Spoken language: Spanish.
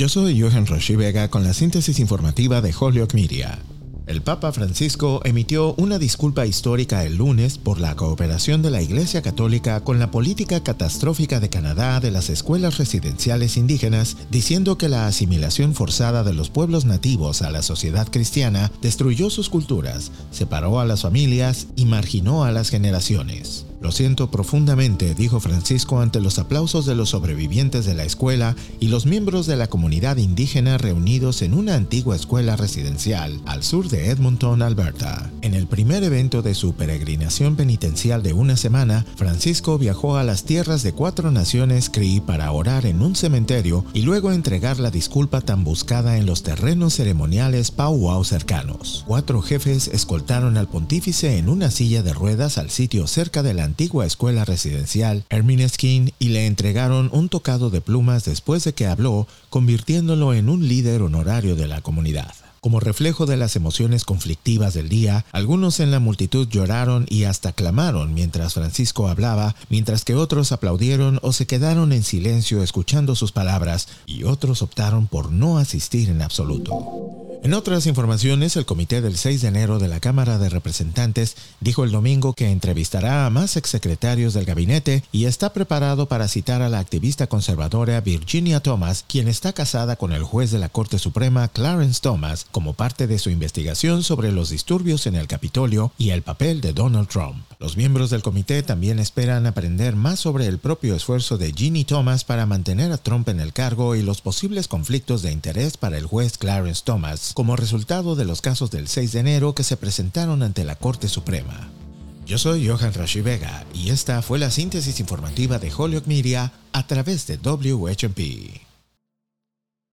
Yo soy Johan Roshi Vega con la síntesis informativa de Holyoke Media. El Papa Francisco emitió una disculpa histórica el lunes por la cooperación de la Iglesia Católica con la política catastrófica de Canadá de las escuelas residenciales indígenas, diciendo que la asimilación forzada de los pueblos nativos a la sociedad cristiana destruyó sus culturas, separó a las familias y marginó a las generaciones. Lo siento profundamente, dijo Francisco ante los aplausos de los sobrevivientes de la escuela y los miembros de la comunidad indígena reunidos en una antigua escuela residencial al sur de Edmonton, Alberta. En el primer evento de su peregrinación penitencial de una semana, Francisco viajó a las tierras de cuatro naciones Cree para orar en un cementerio y luego entregar la disculpa tan buscada en los terrenos ceremoniales Wow cercanos. Cuatro jefes escoltaron al pontífice en una silla de ruedas al sitio cerca de la antigua escuela residencial Hermine Skin y le entregaron un tocado de plumas después de que habló, convirtiéndolo en un líder honorario de la comunidad. Como reflejo de las emociones conflictivas del día, algunos en la multitud lloraron y hasta clamaron mientras Francisco hablaba, mientras que otros aplaudieron o se quedaron en silencio escuchando sus palabras y otros optaron por no asistir en absoluto. En otras informaciones, el comité del 6 de enero de la Cámara de Representantes dijo el domingo que entrevistará a más exsecretarios del gabinete y está preparado para citar a la activista conservadora Virginia Thomas, quien está casada con el juez de la Corte Suprema Clarence Thomas, como parte de su investigación sobre los disturbios en el Capitolio y el papel de Donald Trump. Los miembros del comité también esperan aprender más sobre el propio esfuerzo de Ginny Thomas para mantener a Trump en el cargo y los posibles conflictos de interés para el juez Clarence Thomas como resultado de los casos del 6 de enero que se presentaron ante la Corte Suprema. Yo soy Johan Rashi Vega y esta fue la síntesis informativa de Holyoke Media a través de WHMP.